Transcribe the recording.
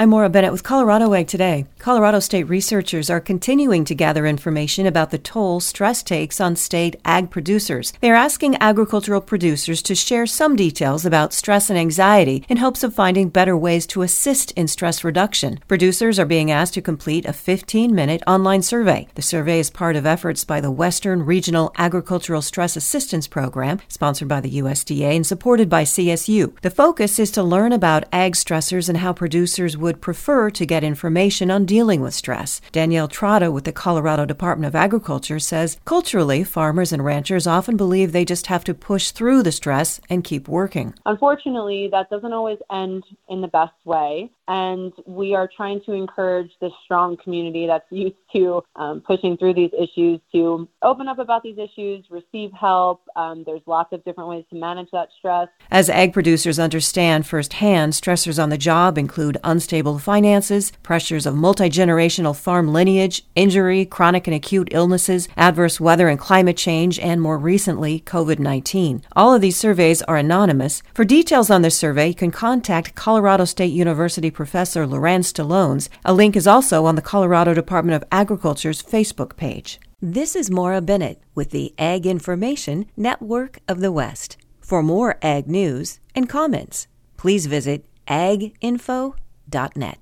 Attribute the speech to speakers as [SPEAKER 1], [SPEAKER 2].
[SPEAKER 1] I'm Maura Bennett with Colorado Ag Today. Colorado state researchers are continuing to gather information about the toll stress takes on state ag producers. They are asking agricultural producers to share some details about stress and anxiety in hopes of finding better ways to assist in stress reduction. Producers are being asked to complete a 15 minute online survey. The survey is part of efforts by the Western Regional Agricultural Stress Assistance Program, sponsored by the USDA and supported by CSU. The focus is to learn about ag stressors and how producers would would prefer to get information on dealing with stress. Danielle Trotta with the Colorado Department of Agriculture says culturally, farmers and ranchers often believe they just have to push through the stress and keep working.
[SPEAKER 2] Unfortunately, that doesn't always end in the best way. And we are trying to encourage this strong community that's used to um, pushing through these issues to open up about these issues, receive help. Um, there's lots of different ways to manage that stress.
[SPEAKER 1] As ag producers understand firsthand, stressors on the job include unstable finances, pressures of multi generational farm lineage, injury, chronic and acute illnesses, adverse weather and climate change, and more recently, COVID 19. All of these surveys are anonymous. For details on this survey, you can contact Colorado State University professor Lorann Stallones. A link is also on the Colorado Department of Agriculture's Facebook page. This is Maura Bennett with the Ag Information Network of the West. For more ag news and comments, please visit aginfo.com net.